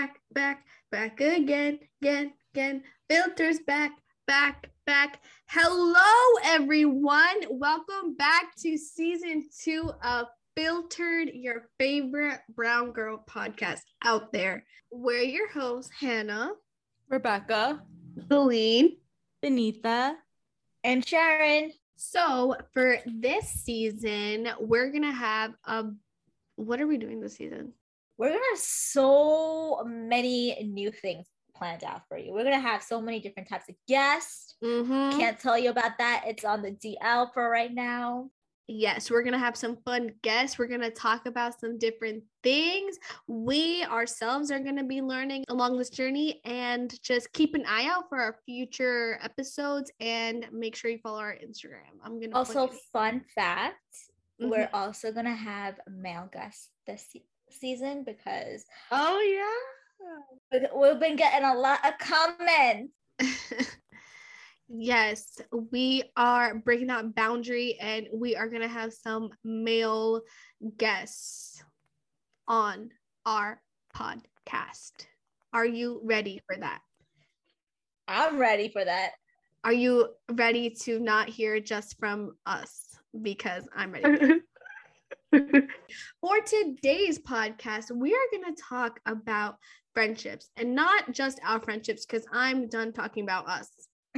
back, back, back again, again, again. Filters back, back, back. Hello, everyone. Welcome back to season two of Filtered, your favorite brown girl podcast out there. We're your hosts, Hannah, Rebecca, Celine, Benita, and Sharon. So for this season, we're gonna have a. What are we doing this season? We're gonna have so many new things planned out for you. We're gonna have so many different types of guests. Mm-hmm. Can't tell you about that. It's on the DL for right now. Yes, we're going to have some fun guests. We're going to talk about some different things. We ourselves are going to be learning along this journey and just keep an eye out for our future episodes and make sure you follow our Instagram. I'm going to Also, fun fact Mhm. we're also gonna have male guests this season because Oh, yeah. we- we've been getting a lot of comments. yes, we are breaking that boundary and we are going to have some male guests on our podcast. Are you ready for that? I'm ready for that. Are you ready to not hear just from us? Because I'm ready. For today's podcast, we are going to talk about friendships and not just our friendships, because I'm done talking about us.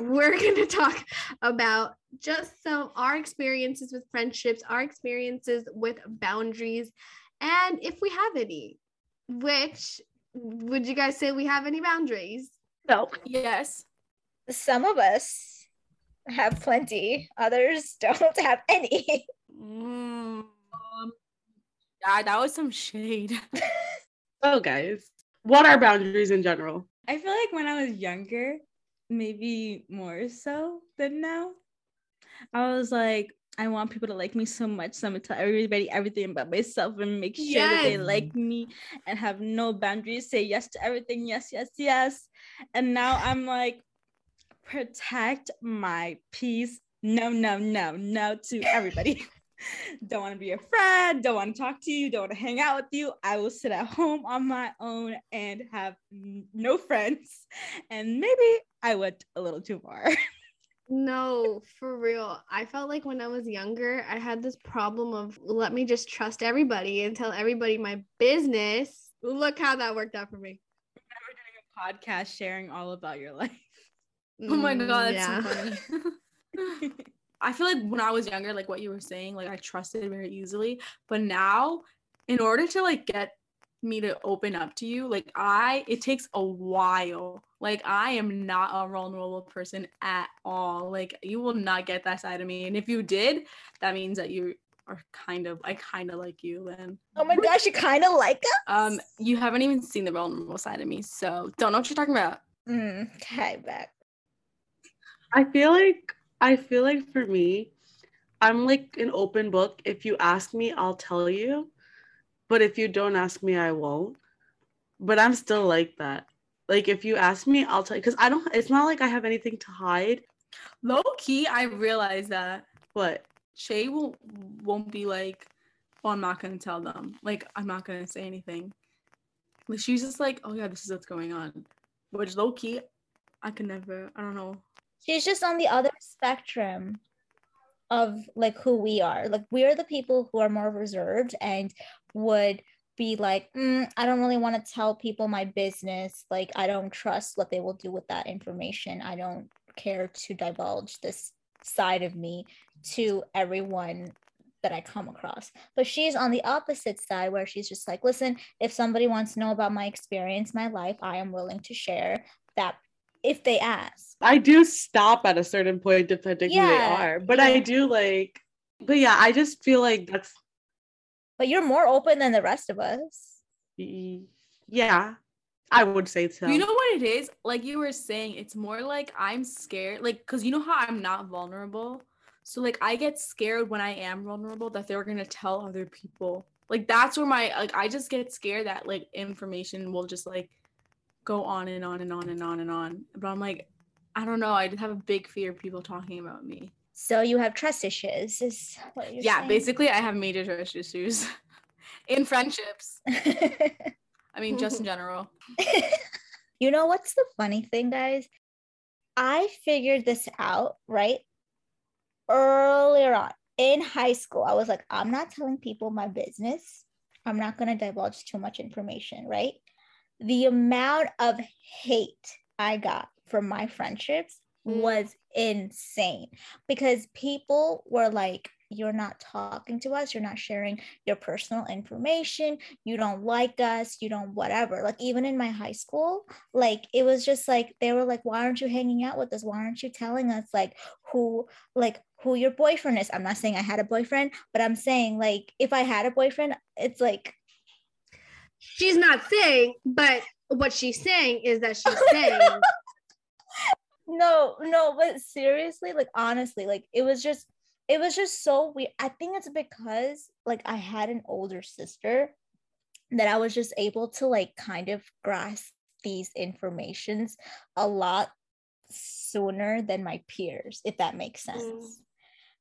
We're going to talk about just some our experiences with friendships, our experiences with boundaries, and if we have any. Which would you guys say we have any boundaries? no, yes. some of us have plenty, others don't have any. Mm. Um, yeah, that was some shade. So, guys, what are boundaries in general? I feel like when I was younger, maybe more so than now, I was like, I want people to like me so much. So I'm gonna tell everybody everything about myself and make sure that they like me and have no boundaries. Say yes to everything. Yes, yes, yes. And now I'm like, protect my peace. No, no, no, no to everybody. don't want to be a friend. Don't want to talk to you. Don't want to hang out with you. I will sit at home on my own and have n- no friends. And maybe I went a little too far. No, for real. I felt like when I was younger, I had this problem of let me just trust everybody and tell everybody my business. Look how that worked out for me. Never doing a podcast sharing all about your life. Oh my Mm, god, that's yeah. so funny. I feel like when I was younger, like what you were saying, like I trusted very easily. But now, in order to like get me to open up to you, like I it takes a while. Like I am not a vulnerable person at all. Like you will not get that side of me. And if you did, that means that you are kind of I kind of like you then. Oh my gosh, you kind of like us. Um you haven't even seen the vulnerable side of me. So don't know what you're talking about. Mm, okay, back. I feel like I feel like for me, I'm like an open book. If you ask me, I'll tell you. But if you don't ask me, I won't. But I'm still like that. Like if you ask me, I'll tell you because I don't it's not like I have anything to hide. Low key, I realize that But Shay will won't be like, oh, I'm not gonna tell them. Like, I'm not gonna say anything. Like, she's just like, oh yeah, this is what's going on. Which low key, I can never. I don't know. She's just on the other spectrum of like who we are. Like we're the people who are more reserved and would be like, "Mm, I don't really want to tell people my business. Like I don't trust what they will do with that information. I don't care to divulge this side of me to everyone that I come across. But she's on the opposite side where she's just like, listen, if somebody wants to know about my experience, my life, I am willing to share that if they ask. I do stop at a certain point depending who they are. But I do like but yeah, I just feel like that's But you're more open than the rest of us. yeah. I would say so. You know what it is? Like you were saying, it's more like I'm scared. Like, cause you know how I'm not vulnerable. So like I get scared when I am vulnerable that they're gonna tell other people. Like that's where my like I just get scared that like information will just like go on and on and on and on and on. But I'm like, I don't know. I just have a big fear of people talking about me. So you have trust issues. Is what you're yeah, saying? basically I have major trust issues in friendships. I mean, just in general. you know what's the funny thing, guys? I figured this out, right? Earlier on in high school, I was like, I'm not telling people my business. I'm not going to divulge too much information, right? The amount of hate I got from my friendships hmm. was insane because people were like, you're not talking to us, you're not sharing your personal information, you don't like us, you don't whatever. Like, even in my high school, like, it was just like, they were like, why aren't you hanging out with us? Why aren't you telling us, like, who, like, who your boyfriend is? I'm not saying I had a boyfriend, but I'm saying, like, if I had a boyfriend, it's like, she's not saying, but what she's saying is that she's saying. no, no, but seriously, like, honestly, like, it was just, it was just so weird. I think it's because like I had an older sister that I was just able to like kind of grasp these informations a lot sooner than my peers, if that makes sense. Mm.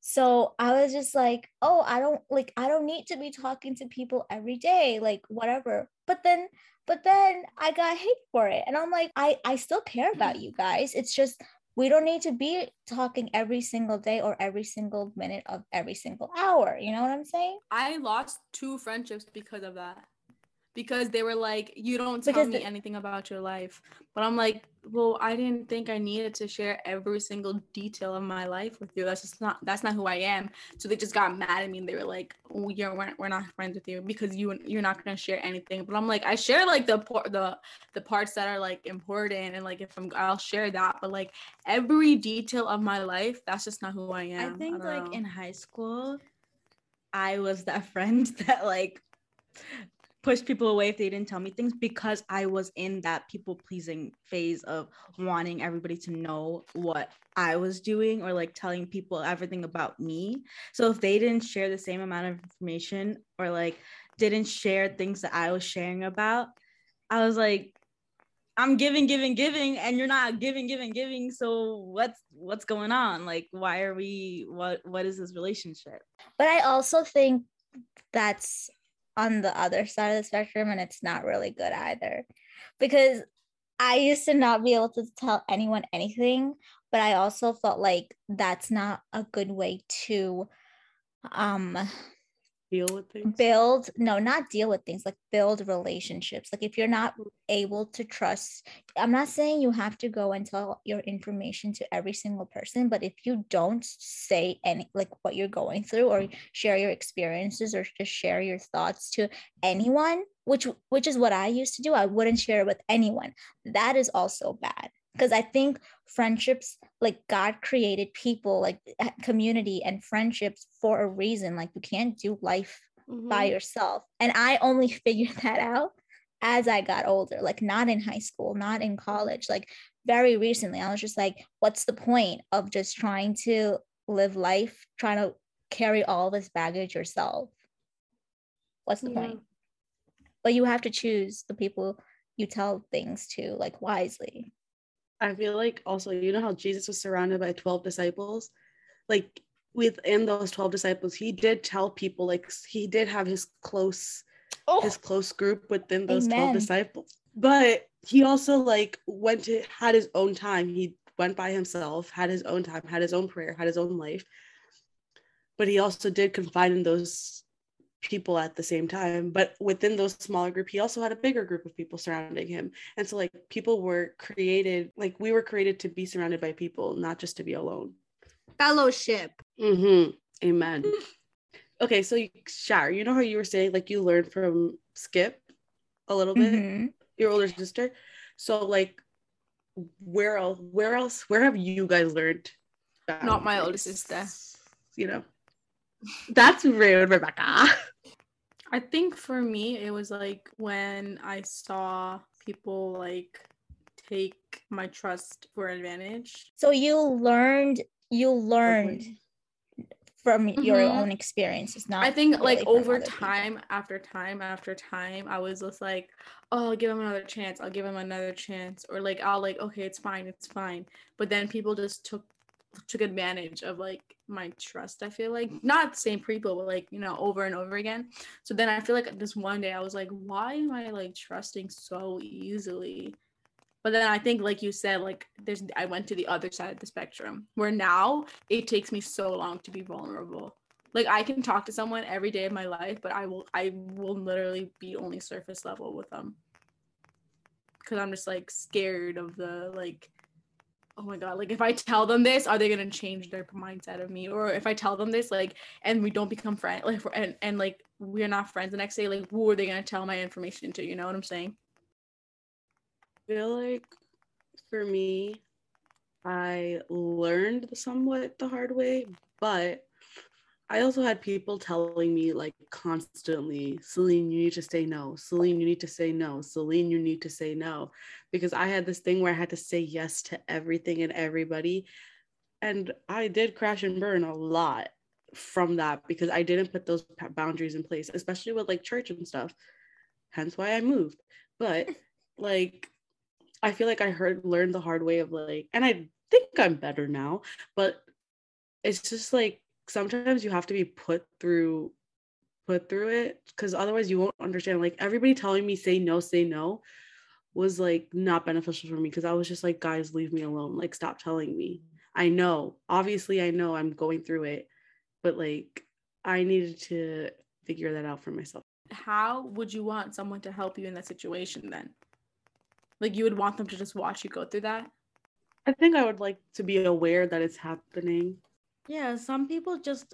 So I was just like, oh, I don't like I don't need to be talking to people every day, like whatever. But then but then I got hate for it. And I'm like, I I still care about mm. you guys. It's just we don't need to be talking every single day or every single minute of every single hour. You know what I'm saying? I lost two friendships because of that because they were like, you don't tell because me anything about your life. But I'm like, well, I didn't think I needed to share every single detail of my life with you. That's just not that's not who I am. So they just got mad at me and they were like, oh, yeah, we're, we're not friends with you because you you're not gonna share anything. But I'm like, I share like the the the parts that are like important and like if I'm I'll share that. But like every detail of my life, that's just not who I am. I think I like know. in high school, I was that friend that like push people away if they didn't tell me things because I was in that people pleasing phase of wanting everybody to know what I was doing or like telling people everything about me. So if they didn't share the same amount of information or like didn't share things that I was sharing about, I was like, I'm giving, giving, giving, and you're not giving, giving, giving. So what's what's going on? Like, why are we? What what is this relationship? But I also think that's on the other side of the spectrum and it's not really good either. Because i used to not be able to tell anyone anything but i also felt like that's not a good way to um deal with things? Build no not deal with things like build relationships. Like if you're not able to trust i'm not saying you have to go and tell your information to every single person but if you don't say any like what you're going through or share your experiences or just share your thoughts to anyone which which is what i used to do i wouldn't share it with anyone. That is also bad because i think friendships like god created people like community and friendships for a reason like you can't do life mm-hmm. by yourself and i only figured that out as i got older like not in high school not in college like very recently i was just like what's the point of just trying to live life trying to carry all this baggage yourself what's the yeah. point but you have to choose the people you tell things to like wisely I feel like also, you know how Jesus was surrounded by 12 disciples? Like within those 12 disciples, he did tell people, like he did have his close, oh. his close group within those Amen. 12 disciples. But he also like went to had his own time. He went by himself, had his own time, had his own prayer, had his own life. But he also did confide in those people at the same time but within those smaller group he also had a bigger group of people surrounding him. And so like people were created like we were created to be surrounded by people not just to be alone. Fellowship. Mm-hmm. Amen. Okay so shar you know how you were saying like you learned from skip a little bit? Mm-hmm. your older sister? So like where else where else where have you guys learned not my older sister. You know? That's rude, Rebecca. I think for me, it was like when I saw people like take my trust for advantage. So you learned, you learned from mm-hmm. your own experiences. Not. I think really like over time, people. after time after time, I was just like, oh, I'll give him another chance. I'll give him another chance, or like I'll like, okay, it's fine, it's fine. But then people just took took advantage of like my trust. I feel like not same people, but like you know over and over again. So then I feel like this one day I was like, why am I like trusting so easily? But then I think, like you said, like there's I went to the other side of the spectrum where now it takes me so long to be vulnerable. Like I can talk to someone every day of my life, but I will I will literally be only surface level with them because I'm just like scared of the like oh my god like if i tell them this are they going to change their mindset of me? Or if i tell them this like and we don't become friends like and, and like we're not friends the next day like who are they going to tell my information to? You know what i'm saying? I feel like for me, I learned somewhat the hard way, but I also had people telling me like constantly, Celine, you need to say no. Celine, you need to say no. Celine, you need to say no. Because I had this thing where I had to say yes to everything and everybody. And I did crash and burn a lot from that because I didn't put those boundaries in place, especially with like church and stuff. Hence why I moved. But like, I feel like I heard learned the hard way of like, and I think I'm better now, but it's just like sometimes you have to be put through put through it because otherwise you won't understand like everybody telling me say no say no was like not beneficial for me because i was just like guys leave me alone like stop telling me. Mm-hmm. I know obviously i know i'm going through it but like i needed to figure that out for myself. How would you want someone to help you in that situation then? Like you would want them to just watch you go through that? I think i would like to be aware that it's happening Yeah, some people just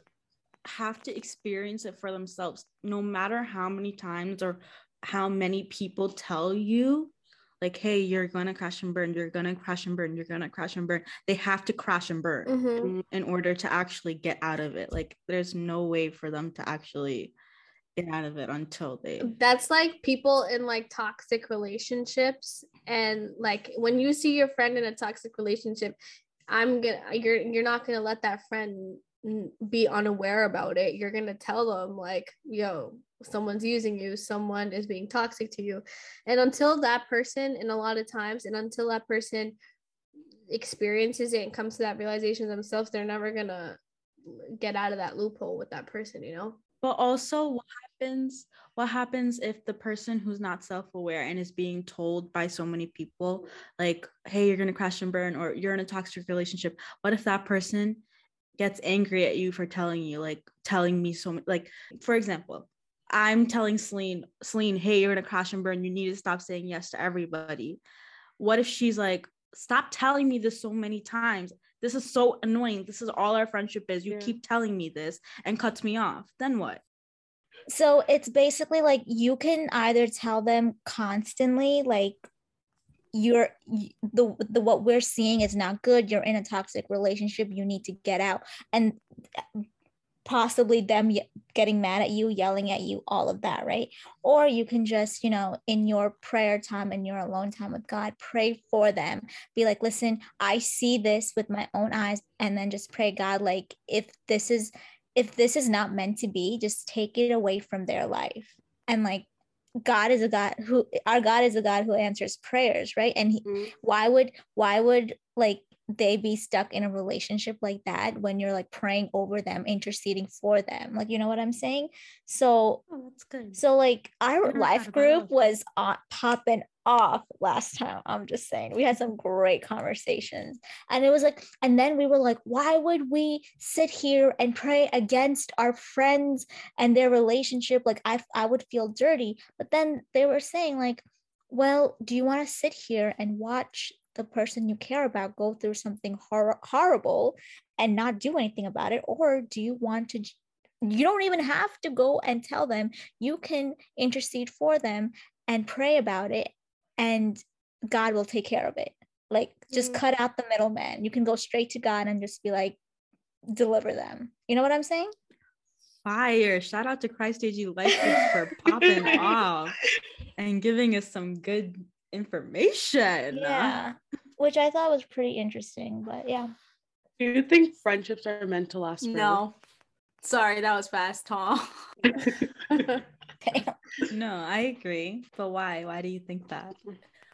have to experience it for themselves, no matter how many times or how many people tell you, like, hey, you're gonna crash and burn, you're gonna crash and burn, you're gonna crash and burn. They have to crash and burn Mhm. in order to actually get out of it. Like, there's no way for them to actually get out of it until they. That's like people in like toxic relationships and like when you see your friend in a toxic relationship, I'm gonna you're you're not gonna let that friend be unaware about it. You're gonna tell them like, yo, someone's using you, someone is being toxic to you. And until that person, and a lot of times, and until that person experiences it and comes to that realization themselves, they're never gonna get out of that loophole with that person, you know? But also, what happens? What happens if the person who's not self-aware and is being told by so many people, like, "Hey, you're gonna crash and burn," or "You're in a toxic relationship"? What if that person gets angry at you for telling you, like, telling me so much? Like, for example, I'm telling Celine, Celine, "Hey, you're gonna crash and burn. You need to stop saying yes to everybody." What if she's like, "Stop telling me this so many times." This is so annoying. This is all our friendship is. You Yeah. keep telling me this and cuts me off. Then what? So it's basically like you can either tell them constantly like you're the the what we're seeing is not good you're in a toxic relationship you need to get out and uh, possibly them getting mad at you yelling at you all of that right? Or you can just you know in your prayer time and your alone time with god pray for them. Be like listen i see this with my own eyes and then just pray god like if this is if this is not meant to be, just take it away from their life. And like God is a God who our God is a God who answers prayers, right? And he, Mhm. why would why would like they be stuck in a relationship like that when you're like praying over them, interceding for them? Like you know what I'm saying? So Oh, that's good. so like our life group was on popping off last time. I'm just saying. We had some great conversations. And it was like, and then we were like, why would we sit here and pray against our friends and their relationship? Like I I would feel dirty. But then they were saying, like, well, do you want to sit here and watch the person you care about go through something hor- horrible and not do anything about it? Or do you want to you don't even have to go and tell them you can intercede for them and pray about it and god will take care of it like just Mm. cut out the middleman you can go straight to god and just be like deliver them you know what i'm saying Fire. Shout out to Christ AG Life Group for popping off and giving us some good information. yeah which i thought was pretty interesting but yeah Do you think friendships are meant to last forever? no sorry that was fast tom No, I agree. But why? Why do you think that?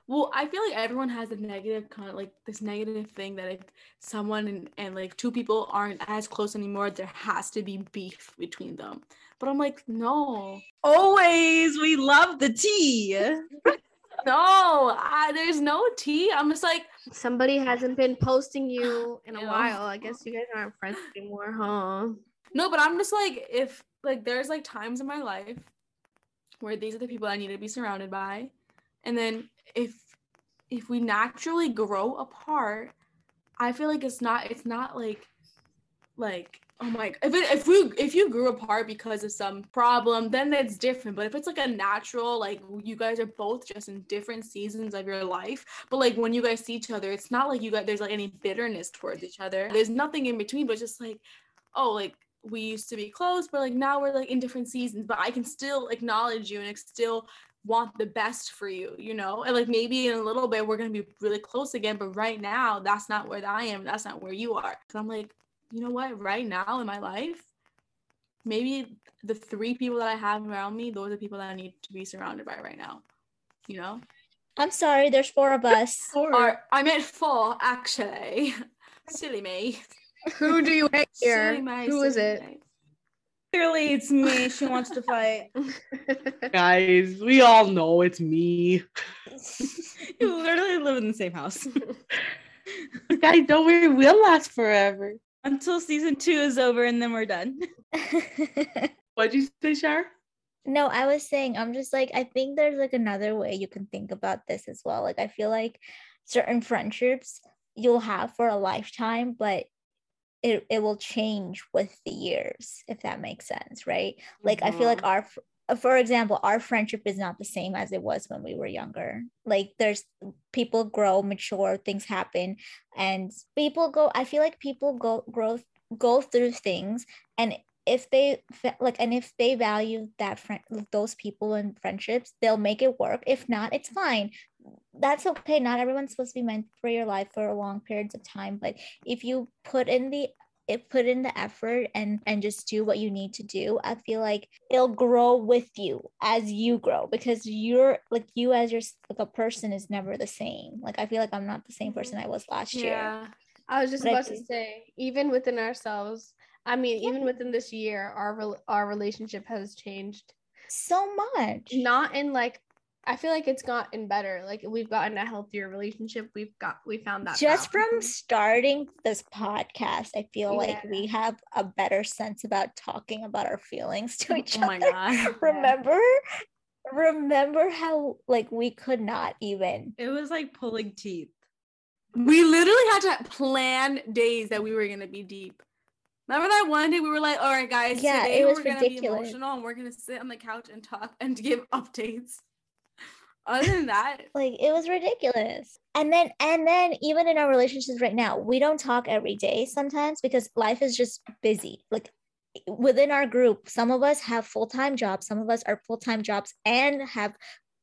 Well, I feel like everyone has a negative kind of like this negative thing that if someone and, and like two people aren't as close anymore, there has to be beef between them. But I'm like, no, Always, we love the tea. no, I, there's no tea. I'm just like, Somebody hasn't been posting you in a You while. I guess you guys aren't friends anymore, huh? no, but I'm just like, if like there's like times in my life where these are the people I need to be surrounded by, and then if if we naturally grow apart, I feel like it's not it's not like like oh my if it, if we if you grew apart because of some problem then that's different. But if it's like a natural like you guys are both just in different seasons of your life but like when you guys see each other it's not like you guys there's like any bitterness towards each other. There's nothing in between but just like oh like we used to be close but like now we're like in different seasons but i can still acknowledge you and still want the best for you you know? And like maybe in a little bit we're gonna be really close again but right now that's not where i am that's not where you are. Because i'm like you know what? Right now in my life maybe the three people that i have around me those are people that i need to be surrounded by right now you know? I'm sorry, there's four of us. or i meant four actually. Silly me Who do you hate here? Silly me, Who is silly it? Clearly, it's me. She wants to fight. Guys, we all know it's me. You literally live in the same house. Guys, don't worry, we'll last forever. Until season two is over and then we're done. What'd you say, Shar? no, I was saying, I'm just like, I think there's like another way you can think about this as well. Like, I feel like certain friendships you'll have for a lifetime, but it, it will change with the years, if that makes sense, right? Like, I feel like Mhm. our, uh, for example, our friendship is not the same as it was when we were younger. Like, there's people grow, mature, things happen, and people go, I feel like people go, grow, go through things and if they like and if they value that friend those people and friendships they'll make it work if not it's fine that's okay. Not everyone's supposed to be meant for your life for long periods of time but if you put in the it put in the effort and and just do what you need to do i feel like it'll grow with you as you grow because you're like you as your like a person is never the same. Like i feel like i'm not the same person i was last year. Yeah. I was just But about to say, even within ourselves, I mean, Yeah. even within this year, our our relationship has changed. so much. Not in like, I feel like it's gotten better. Like we've gotten a healthier relationship. We've got we found that just from starting this podcast i feel like we have a better sense about talking about our feelings to oh each other. oh my other god remember remember how like we could not even It was like pulling teeth. We literally had to plan days that we were gonna be deep. Remember that one day we were like, all right, guys, Yeah, today it was we're gonna be emotional and we're gonna sit on the couch and talk and give updates. Other than that, like it was ridiculous. And then and then even in our relationships right now we don't talk every day sometimes because life is just busy. Like within our group some of us have full-time jobs some of us are full-time jobs and have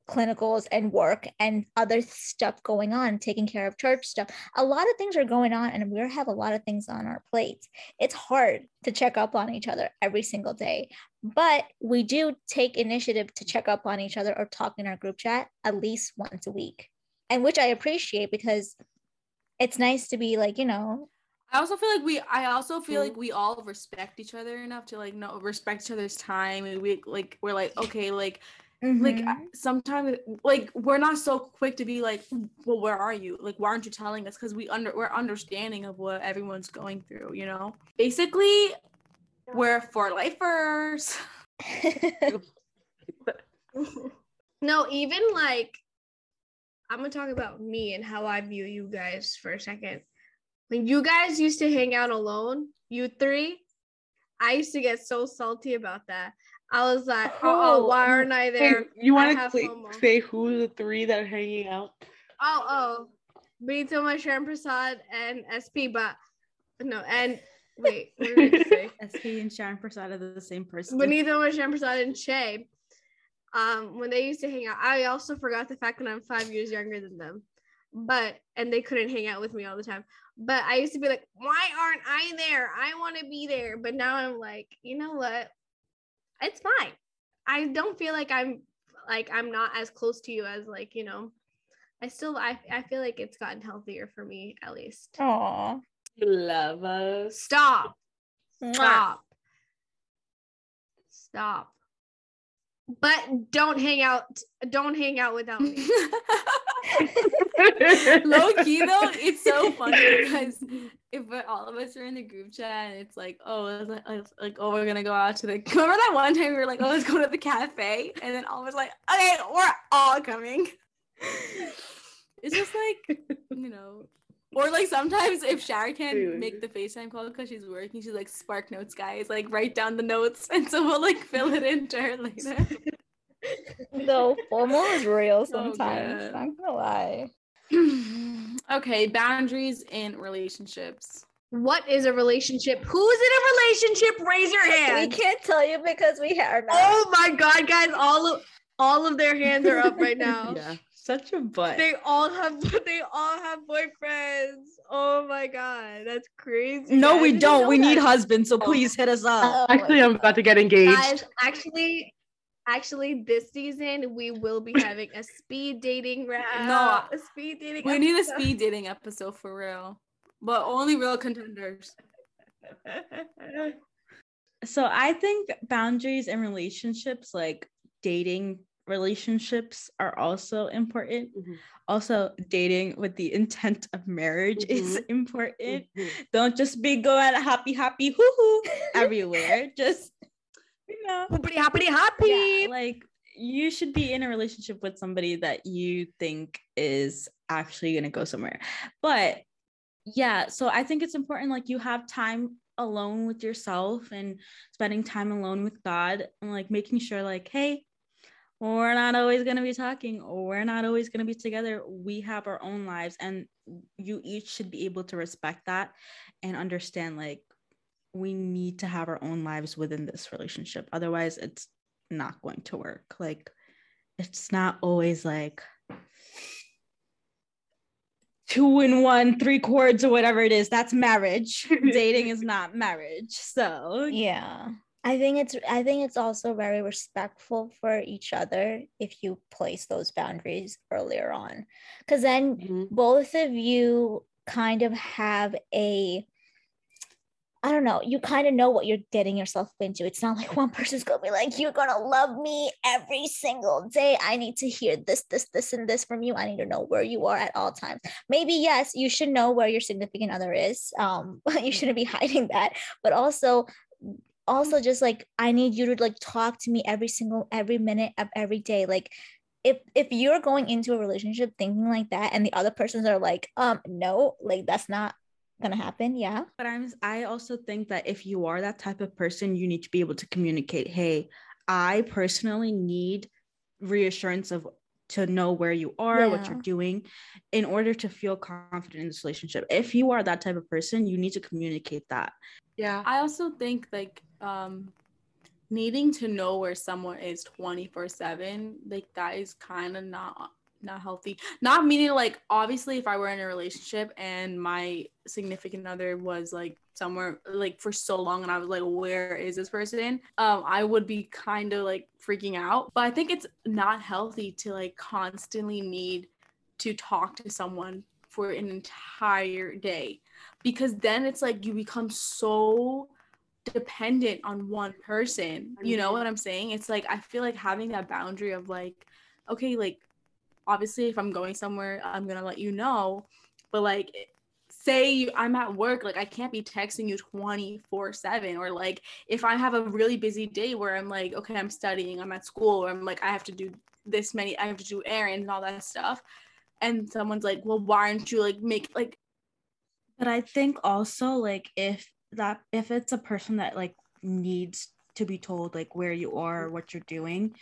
clinicals and work and other stuff going on taking care of church stuff. A lot of things are going on and we have a lot of things on our plates it's hard to check up on each other every single day but we do take initiative to check up on each other or talk in our group chat at least once a week and which i appreciate because it's nice to be like you know I also feel like we I also feel like we all respect each other enough to like know respect each other's time. And we like we're like, okay, like like mhm. I- sometimes like we're not so quick to be like well where are you like why aren't you telling us because we under we're understanding of what everyone's going through you know basically we're for lifers no, even like I'm gonna talk about me and how I view you guys for a second. When you guys used to hang out alone, you three, I used to get so salty about that. I was like, oh, Oh, why aren't I there? Hey, you want to FOMO. say who the three that are hanging out? Oh, oh, Benita, my Sharon Prasad, and SP, but no, and wait, what did I say? SP and Sharon Prasad are the same person. Benita, my Sharon Prasad, and Shay. Um, when they used to hang out, I also forgot the fact that I'm five years younger than them, but and they couldn't hang out with me all the time. But I used to be like, why aren't I there? I want to be there. But now I'm like, you know what? It's fine. I don't feel like I'm like I'm not as close to you as like you know I still I I feel like it's gotten healthier for me at least. Aw. You love us. Stop. Stop. Stop. But don't hang out. Don't hang out without me. Low key though, it's so funny because if all of us are in the group chat and it's like, oh, it's like, oh, it's like, oh, we're gonna go out to the. Remember that one time we were like, oh, let's go to the cafe, and then all of us like, okay, we're all coming. It's just like, you know, or like sometimes if Shara can't make the FaceTime call because she's working, she's like, Spark Notes, guys, like write down the notes, and so we'll like fill it in to her later. No, FOMO is real oh, sometimes. I'm gonna lie. okay, boundaries in relationships. What is a relationship? Who's in a relationship? Raise your hand. We can't tell you because we are not. Oh my god, guys! All of all of their hands are up right now. Yeah, such a butt. They all have they all have boyfriends. Oh my god, that's crazy. no, guys. we don't. know We need husbands, so please hit us up. Oh, Actually, I'm about to get engaged. Guys, actually, actually, this season we will be having a speed dating round. No, a speed dating. We need a speed dating episode for real, but only real contenders. So I think boundaries in relationships, like dating relationships, are also important. Mhm. Also, dating with the intent of marriage is important. Mhm. Don't just be going a happy, happy, hoo hoo everywhere. Just you know, Hoppity hoppity hoppy. yeah, like you should be in a relationship with somebody that you think is actually going to go somewhere. But yeah so i think it's important like you have time alone with yourself and spending time alone with god and like making sure like hey we're not always going to be talking or we're not always going to be together. We have our own lives and you each should be able to respect that and understand like we need to have our own lives within this relationship. Otherwise it's not going to work. Like it's not always like two in one three chords or whatever it is. That's marriage. Dating is not marriage. So yeah. I think it's i think it's also very respectful for each other if you place those boundaries earlier on. Because then Mhm. both of you kind of have a I don't know, you kind of know what you're getting yourself into. It's not like one person's gonna be like, You're gonna love me every single day. I need to hear this, this, this, and this from you. I need to know where you are at all times. Maybe, yes, you should know where your significant other is. Um, you shouldn't be hiding that, but also also just like I need you to like talk to me every single every minute of every day. Like if if you're going into a relationship thinking like that and the other persons are like um no like that's not gonna happen yeah. But i'm i also think that if you are that type of person you need to be able to communicate hey i personally need reassurance of to know where you are what you're doing in order to feel confident in this relationship. If you are that type of person you need to communicate that. Yeah. I also think like um needing to know where someone is 24 7 like that is kind of not not healthy. Not meaning like obviously if i were in a relationship and my significant other was like somewhere like for so long and i was like where is this person? Um i would be kind of like freaking out. But i think it's not healthy to like constantly need to talk to someone for an entire day because then it's like you become so dependent on one person. You know Mhm. what i'm saying? It's like i feel like having that boundary of like okay like obviously if i'm going somewhere i'm gonna let you know. But like say you, i'm at work like i can't be texting you 24 7 or like if i have a really busy day where i'm like okay i'm studying i'm at school or i'm like i have to do this many i have to do errands and all that stuff and someone's like well why aren't you like make like but i think also like if that if it's a person that like needs to be told like where you are or what you're doing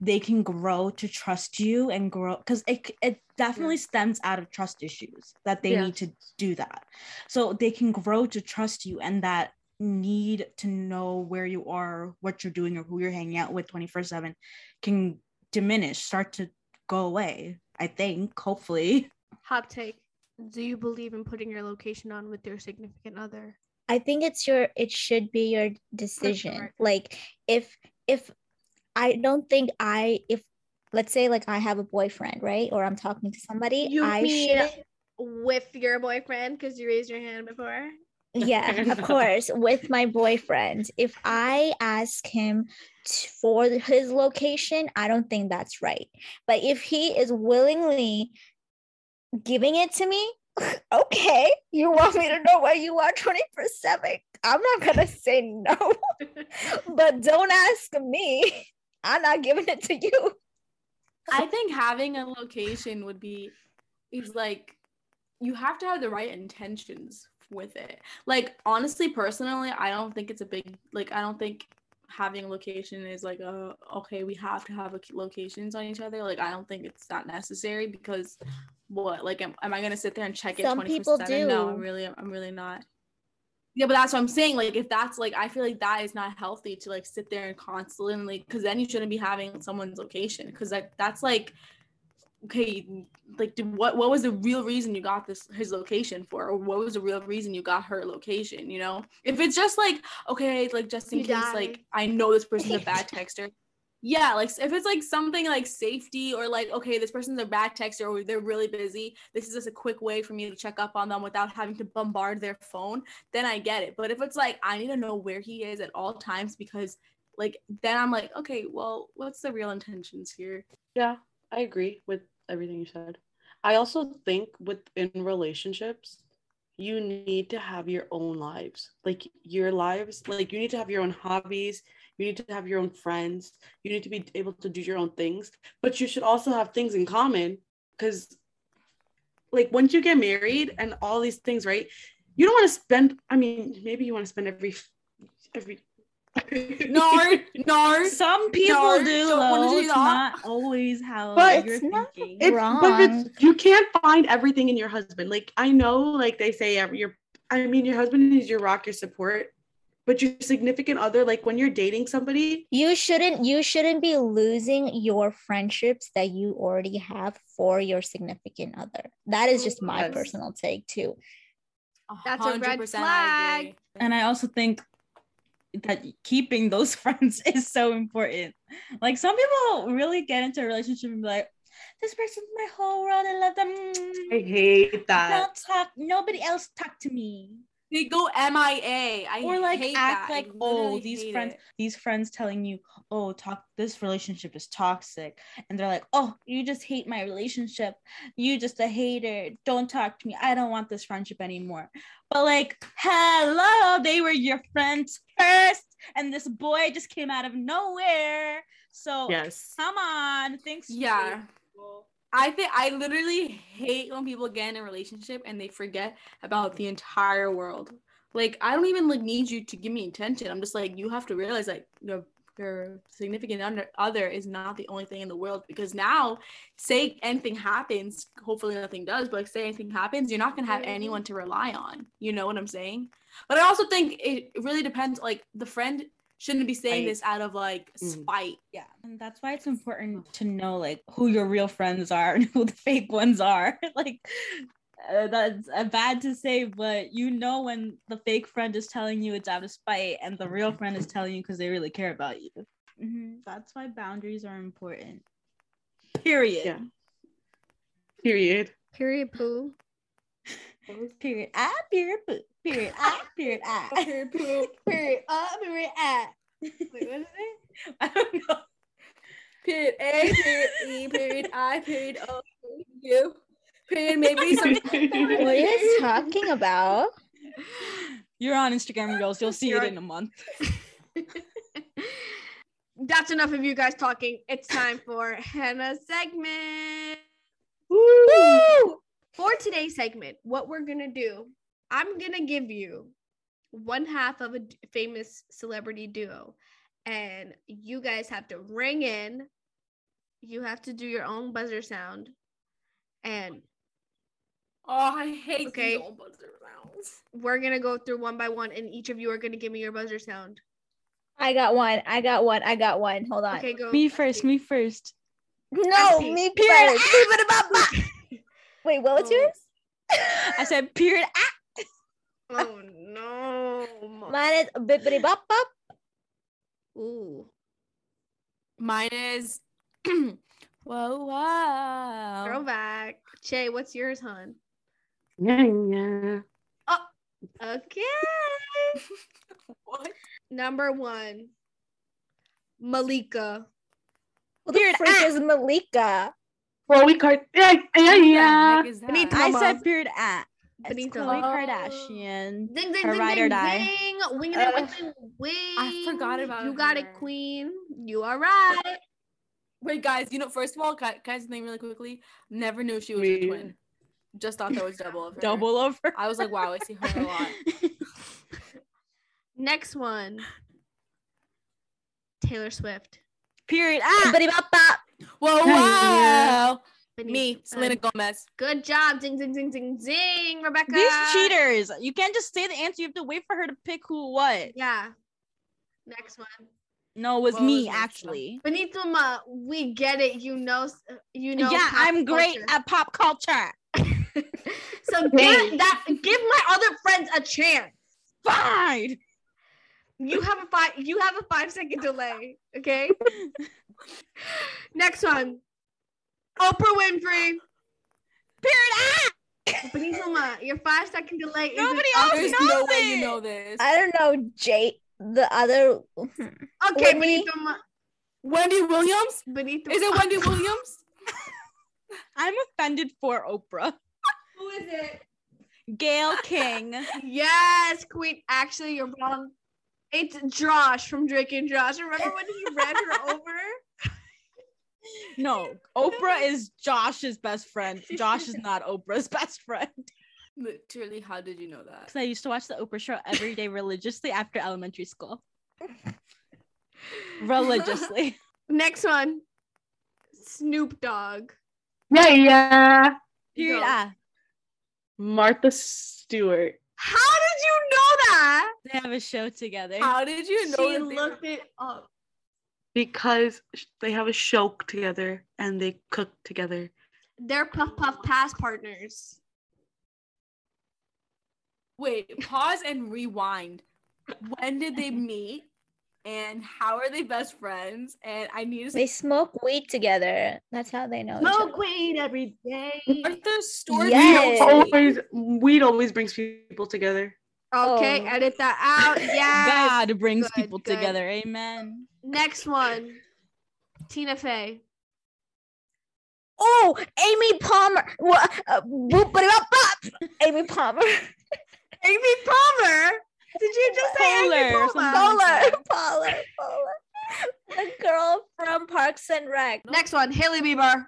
they can grow to trust you and grow because it, it definitely stems out of trust issues that they Yeah. need to do that so they can grow to trust you and that need to know where you are what you're doing or who you're hanging out with 24 7 can diminish start to go away i think hopefully Hot take. Do you believe in putting your location on with your significant other? i think it's your it should be your decision Correct. like if if i don't think i if let's say like I have a boyfriend, right? Or I'm talking to somebody. You I mean- shouldn't With your boyfriend, because you raised your hand before. yeah of course with my boyfriend if i ask him t- for his location i don't think that's right but if he is willingly giving it to me okay you want me to know where you are 24 7 i'm not gonna say no but don't ask me i'm not giving it to you I think having a location would be is like you have to have the right intentions with it. Like honestly, personally, I don't think it's a big like I don't think having a location is like a okay, we have to have a locations on each other. Like I don't think it's that necessary because what like am, am I gonna sit there and check it Some 24 people 7? No. I'm really I'm really not. Yeah, but that's what I'm saying. Like, if that's like, I feel like that is not healthy to like sit there and constantly, because then you shouldn't be having someone's location, because like that's like, okay, like did, what what was the real reason you got this his location for, or what was the real reason you got her location? You know, if it's just like okay, like just in You case, died. like I know this person's a bad texter. Yeah, like if it's like something like safety or like okay, this person's a bad texter or they're really busy. This is just a quick way for me to check up on them without having to bombard their phone. Then I get it. But if it's like I need to know where he is at all times because like then I'm like okay, well, what's the real intentions here? Yeah, I agree with everything you said. I also think within relationships, you need to have your own lives. Like your lives, like you need to have your own hobbies, you need to have your own friends, you need to be able to do your own things, but you should also have things in common because like once you get married and all these things, right? You don't want to spend I mean, maybe you want to spend every every No, no. Some people No, do, don't wanna though. do It's not always how But you're it's not- thinking. it's, wrong. but it's you can't find everything in your husband. Like I know, like they say, every your I mean, your husband is your rock, your support, but your significant other, like when you're dating somebody, you shouldn't you shouldn't be losing your friendships that you already have for your significant other that is just my Yes. personal take too That's a red 100% I flag. and I also think that keeping those friends is so important. Like some people really get into a relationship and be like, this person's my whole world. I love them. I hate that. Don't talk. Nobody else talk to me. They go MIA. I or like hate act that. Like, oh, these friends, it. these friends telling you, oh, talk. This relationship is toxic, and they're like, oh, you just hate my relationship. You just a hater. Don't talk to me. I don't want this friendship anymore. But like, hello, they were your friends first, and this boy just came out of nowhere. So Yes. come on, thanks. Yeah. I think I literally hate when people get in a relationship and they forget about the entire world. Like I don't even like need you to give me attention. I'm just like you have to realize like your your significant under, other is not the only thing in the world because now say anything happens, hopefully nothing does, but like, say anything happens, you're not gonna have Mhm. anyone to rely on. You know what I'm saying? But I also think it really depends. Like the friend shouldn't be saying Right. this out of like Mm. spite. Yeah, and that's why it's important to know like who your real friends are and who the fake ones are. like uh, that's uh, bad to say, but you know when the fake friend is telling you it's out of spite, and the real friend is telling you because they really care about you. Mhm, That's why boundaries are important. Period. Yeah. Period. Period poo. Period. Ah. Period. poo. Period. Ah. Period. Ah. Period poo. Period up. Period at. Wait, what is it? I don't know. Period A, period E, period I, period O, period U, period maybe some. what are you talking about You're on Instagram, girls. You'll see You're it on- in a month. That's enough of you guys talking. It's time for Hannah's segment. Woo! For today's segment, what we're gonna do, I'm gonna give you one half of a famous celebrity duo, and you guys have to ring in. You have to do your own buzzer sound, and Oh, I hate Okay. these old buzzer sounds. we're gonna go through one by one, and each of you are gonna give me your buzzer sound. i got one i got one i got one hold on Okay, go. Me first. Me first. no me first wait what was Oh. yours I said period. Ah. Oh no. mine is bippity bop bop Ooh. Mine is Whoa, wow. Throwback. Che, what's yours, hon? Yeah, yeah. Oh, Okay. What? Number one, Malika. Who the Period. freak Ah. is Malika? Chloe Card. Yeah, yeah, yeah. heck is that? Benita. I said period at. Benita. Khloe. Kardashian. Ding ding Her ding ride ding or die. ding. Wing it Uh, wing it wing. I forgot about it. You got it, queen. You are right. Wait, guys, you know, first of all, can, can I say really quickly? Never knew she was Me. a twin. Just thought that was double of her. Double over. I was like, wow, I see her a lot. Next one. Taylor Swift. period at. Bippity bop bop. Whoa, Yeah. wow. Benita. Me, Selena Gomez. Good job. Ding ding ding ding ding. Rebecca. These cheaters. You can't just say the answer. You have to wait for her to pick who what. Yeah. Next one. No, it was What me next actually. Benita, Ma, we get it. You know, you know. yeah, I'm great culture. at pop culture. so get that. Give my other friends a chance. Fine. You have a five. You have a five second delay. Okay. Next one. Oprah Winfrey. Period at. Benita, Ma, your five second delay. Nobody else There's knows no way it. you know this. I don't know, Jay. The other. Okay, Whitney. Benita, Ma. Wendy Williams? Benita. Is it Wendy Williams? I'm offended for Oprah. Who is it? Gayle King. Yes, Queen. Actually, you're wrong. It's Josh from Drake and Josh. Remember when he ran her over? No, Oprah is Josh's best friend. Josh is not Oprah's best friend. Literally, how did you know that? Because I used to watch the Oprah show every day religiously after elementary school. religiously. Next one. Snoop Dogg. Yeah, yeah. Period. Go. Ah, Martha Stewart. How did you know that? they have a show together. How did you know? She that they were- looked it up. Because they have a show together and they cook together. They're Puff Puff Pass partners. Wait, pause and rewind. When did they meet? And how are they best friends? And I need to They smoke weed together. That's how they know. each Smoke other. weed every day. Martha Stewart. Yes. Always, weed always brings people together. Okay, Oh. edit that out. Yeah. God brings Good, people good. together. Amen. Next one. Tina Fey. Oh, Amy Palmer. What? Uh, boop, ba, bop, bop. Amy Palmer. Amy Palmer. Did you just say Amy Poehler Palmer? something. Polar, Polar, Polar. The girl from Parks and Rec. Next one. Hailey Bieber.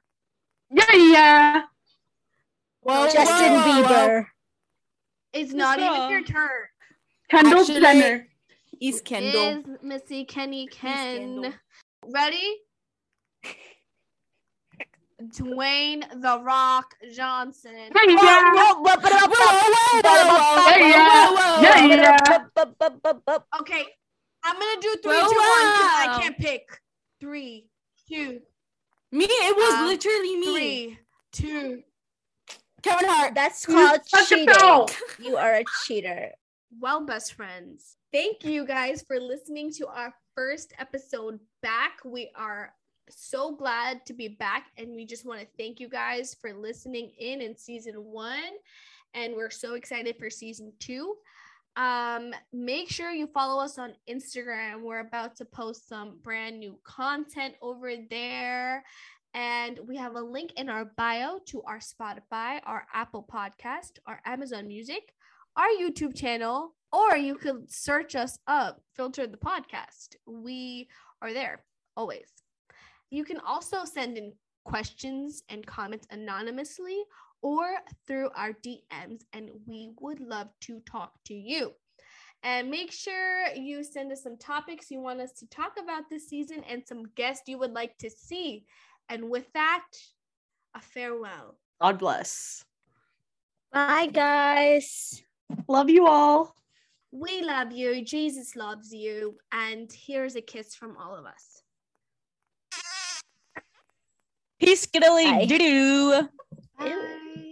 Yeah, yeah. Whoa, Justin whoa, whoa, whoa. Bieber. It's Who's not even your turn. Kendall Actually- Jenner. East Kendall. Is Missy Kenny Ken. Ready? Dwayne the Rock Johnson. Oh. Okay, I'm gonna do three, Well, two, one, 'cause I can't pick. Three, two, Me, it was Um, literally me. three, two. Kevin Hart. That's called suck cheating. You are a cheater. Well, best friends, thank you guys for listening to our first episode back. We are so glad to be back, and we just want to thank you guys for listening in in season one. And we're so excited for season two. Um, make sure you follow us on Instagram. We're about to post some brand new content over there. And we have a link in our bio to our Spotify, our Apple Podcast, our Amazon Music, our YouTube channel, or you could search us up, filter the podcast. We are there always. You can also send in questions and comments anonymously or through our DMs, and we would love to talk to you. And make sure you send us some topics you want us to talk about this season and some guests you would like to see. And with that, a farewell. God bless. Bye, guys. Love you all. We love you. Jesus loves you. And here's a kiss from all of us. Peace, skiddly Bye. doo doo. Bye.